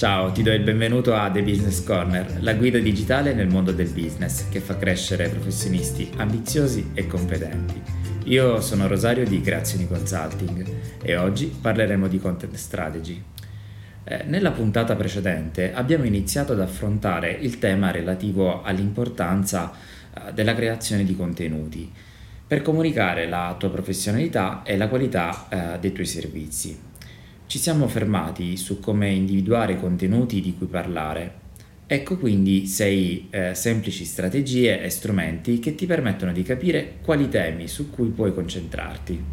Ciao, ti do il benvenuto a The Business Corner, la guida digitale nel mondo del business che fa crescere professionisti ambiziosi e competenti. Io sono Rosario di Creazioni Consulting e oggi parleremo di content strategy. Eh, nella puntata precedente abbiamo iniziato ad affrontare il tema relativo all'importanza eh, della creazione di contenuti per comunicare la tua professionalità e la qualità eh, dei tuoi servizi. Ci siamo fermati su come individuare i contenuti di cui parlare. Ecco quindi sei eh, semplici strategie e strumenti che ti permettono di capire quali temi su cui puoi concentrarti.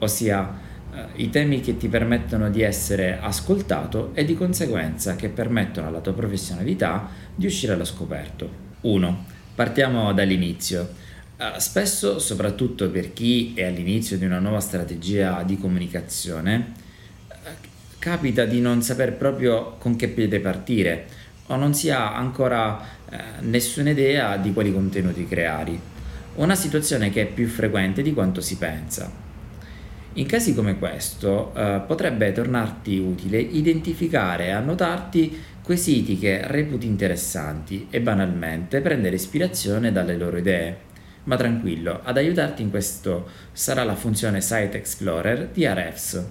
Ossia, eh, i temi che ti permettono di essere ascoltato e di conseguenza che permettono alla tua professionalità di uscire allo scoperto. 1. Partiamo dall'inizio. Uh, spesso, soprattutto per chi è all'inizio di una nuova strategia di comunicazione, capita di non saper proprio con che piede partire o non si ha ancora uh, nessuna idea di quali contenuti creare. Una situazione che è più frequente di quanto si pensa. In casi come questo potrebbe tornarti utile identificare e annotarti quei siti che reputi interessanti e banalmente prendere ispirazione dalle loro idee ma tranquillo, ad aiutarti in questo sarà la funzione Site Explorer di Ahrefs.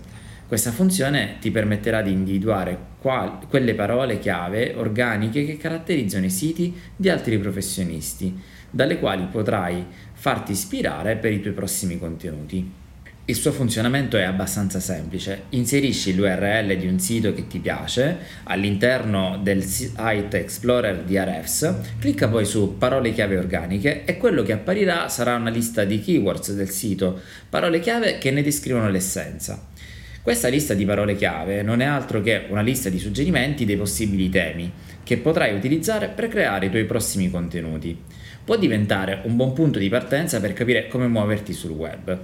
Questa funzione ti permetterà di individuare qual- quelle parole chiave organiche che caratterizzano i siti di altri professionisti, dalle quali potrai farti ispirare per i tuoi prossimi contenuti. Il suo funzionamento è abbastanza semplice. Inserisci l'URL di un sito che ti piace all'interno del Site Explorer di Ahrefs, clicca poi su parole chiave organiche e quello che apparirà sarà una lista di keywords del sito, parole chiave che ne descrivono l'essenza. Questa lista di parole chiave non è altro che una lista di suggerimenti dei possibili temi che potrai utilizzare per creare i tuoi prossimi contenuti. Può diventare un buon punto di partenza per capire come muoverti sul web.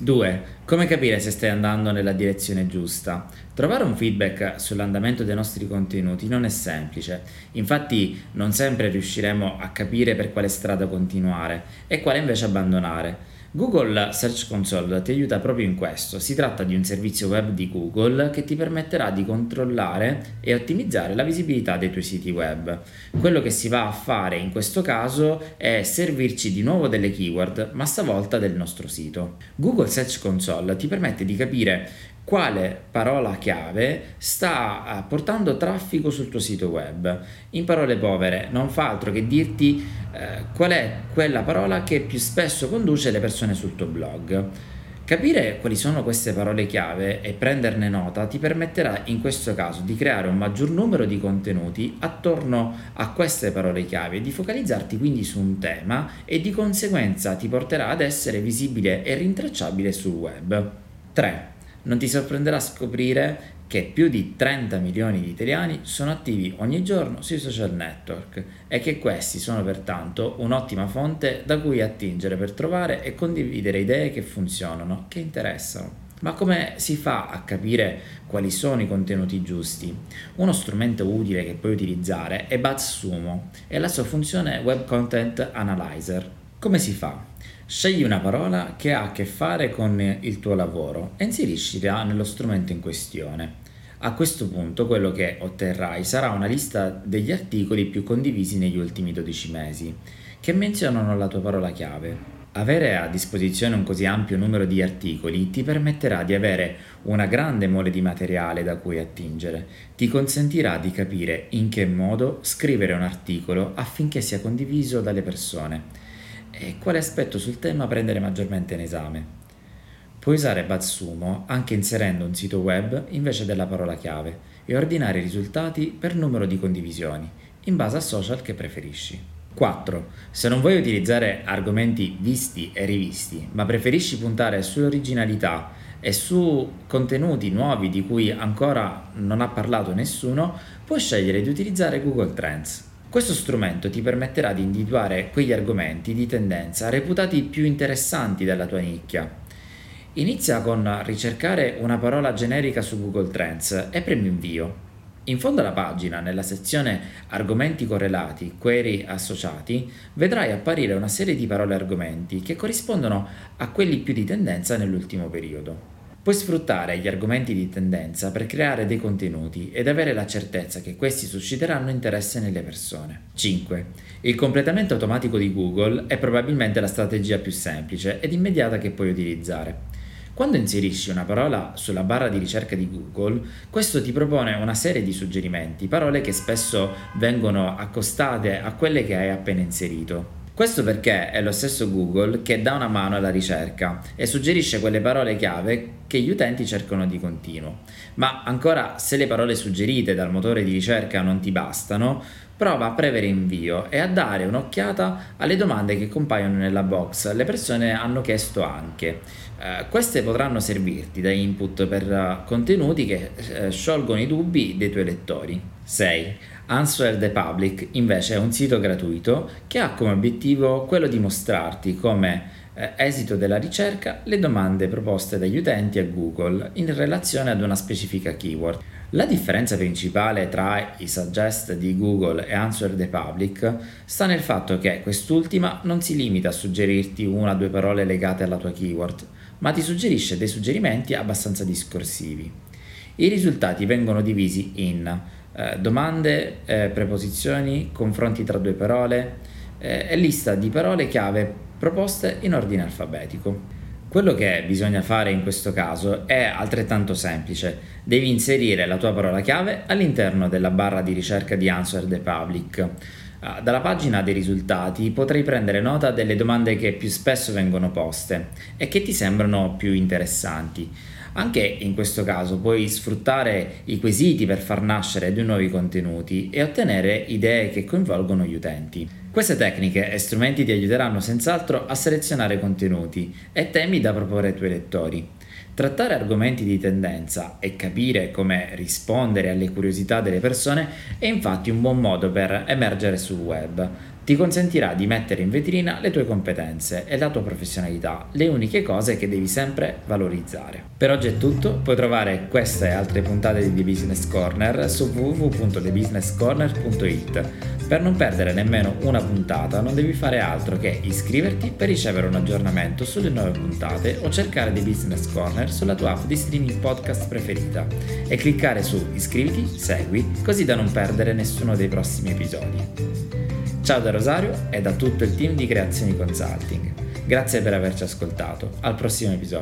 2. Come capire se stai andando nella direzione giusta? Trovare un feedback sull'andamento dei nostri contenuti non è semplice, infatti non sempre riusciremo a capire per quale strada continuare e quale invece abbandonare. Google Search Console ti aiuta proprio in questo. Si tratta di un servizio web di Google che ti permetterà di controllare e ottimizzare la visibilità dei tuoi siti web. Quello che si va a fare in questo caso è servirci di nuovo delle keyword, ma stavolta del nostro sito. Google Search Console ti permette di capire quale parola chiave sta eh, portando traffico sul tuo sito web. In parole povere, non fa altro che dirti eh, qual è quella parola che più spesso conduce le persone sul tuo blog. Capire quali sono queste parole chiave e prenderne nota ti permetterà in questo caso di creare un maggior numero di contenuti attorno a queste parole chiave di focalizzarti quindi su un tema e di conseguenza ti porterà ad essere visibile e rintracciabile sul web. 3 non ti sorprenderà scoprire che più di 30 milioni di italiani sono attivi ogni giorno sui social network e che questi sono pertanto un'ottima fonte da cui attingere per trovare e condividere idee che funzionano, che interessano. Ma come si fa a capire quali sono i contenuti giusti? Uno strumento utile che puoi utilizzare è BuzzSumo e la sua funzione Web Content Analyzer. Come si fa? Scegli una parola che ha a che fare con il tuo lavoro e inseriscila nello strumento in questione. A questo punto quello che otterrai sarà una lista degli articoli più condivisi negli ultimi 12 mesi, che menzionano la tua parola chiave. Avere a disposizione un così ampio numero di articoli ti permetterà di avere una grande mole di materiale da cui attingere, ti consentirà di capire in che modo scrivere un articolo affinché sia condiviso dalle persone e quale aspetto sul tema prendere maggiormente in esame. Puoi usare BuzzSumo anche inserendo un sito web invece della parola chiave e ordinare i risultati per numero di condivisioni, in base al social che preferisci. 4. Se non vuoi utilizzare argomenti visti e rivisti, ma preferisci puntare sull'originalità e su contenuti nuovi di cui ancora non ha parlato nessuno, puoi scegliere di utilizzare Google Trends. Questo strumento ti permetterà di individuare quegli argomenti di tendenza reputati più interessanti dalla tua nicchia. Inizia con ricercare una parola generica su Google Trends e premi invio. In fondo alla pagina, nella sezione Argomenti correlati, query associati, vedrai apparire una serie di parole argomenti che corrispondono a quelli più di tendenza nell'ultimo periodo. Puoi sfruttare gli argomenti di tendenza per creare dei contenuti ed avere la certezza che questi susciteranno interesse nelle persone. 5. Il completamento automatico di Google è probabilmente la strategia più semplice ed immediata che puoi utilizzare. Quando inserisci una parola sulla barra di ricerca di Google, questo ti propone una serie di suggerimenti, parole che spesso vengono accostate a quelle che hai appena inserito. Questo perché è lo stesso Google che dà una mano alla ricerca e suggerisce quelle parole chiave che gli utenti cercano di continuo. Ma ancora, se le parole suggerite dal motore di ricerca non ti bastano, prova a premere invio e a dare un'occhiata alle domande che compaiono nella box. Le persone hanno chiesto anche. Eh, queste potranno servirti da input per uh, contenuti che eh, sciolgono i dubbi dei tuoi lettori. 6. Answer the Public invece è un sito gratuito che ha come obiettivo quello di mostrarti come eh, esito della ricerca le domande proposte dagli utenti a Google in relazione ad una specifica keyword. La differenza principale tra i suggest di Google e Answer the Public sta nel fatto che quest'ultima non si limita a suggerirti una o due parole legate alla tua keyword, ma ti suggerisce dei suggerimenti abbastanza discorsivi. I risultati vengono divisi in eh, domande, eh, preposizioni, confronti tra due parole eh, e lista di parole chiave proposte in ordine alfabetico. Quello che bisogna fare in questo caso è altrettanto semplice. Devi inserire la tua parola chiave all'interno della barra di ricerca di Answer the Public. Ah, dalla pagina dei risultati potrai prendere nota delle domande che più spesso vengono poste e che ti sembrano più interessanti. Anche in questo caso puoi sfruttare i quesiti per far nascere due nuovi contenuti e ottenere idee che coinvolgono gli utenti. Queste tecniche e strumenti ti aiuteranno senz'altro a selezionare contenuti e temi da proporre ai tuoi lettori. Trattare argomenti di tendenza e capire come rispondere alle curiosità delle persone è infatti un buon modo per emergere sul web. Ti consentirà di mettere in vetrina le tue competenze e la tua professionalità, le uniche cose che devi sempre valorizzare. Per oggi è tutto, puoi trovare queste e altre puntate di The Business Corner su www.thebusinesscorner.it. Per non perdere nemmeno una puntata non devi fare altro che iscriverti per ricevere un aggiornamento sulle nuove puntate o cercare The Business Corner sulla tua app di streaming podcast preferita e cliccare su iscriviti, segui, così da non perdere nessuno dei prossimi episodi. Ciao da Rosario e da tutto il team di Creazioni Consulting. Grazie per averci ascoltato. Al prossimo episodio.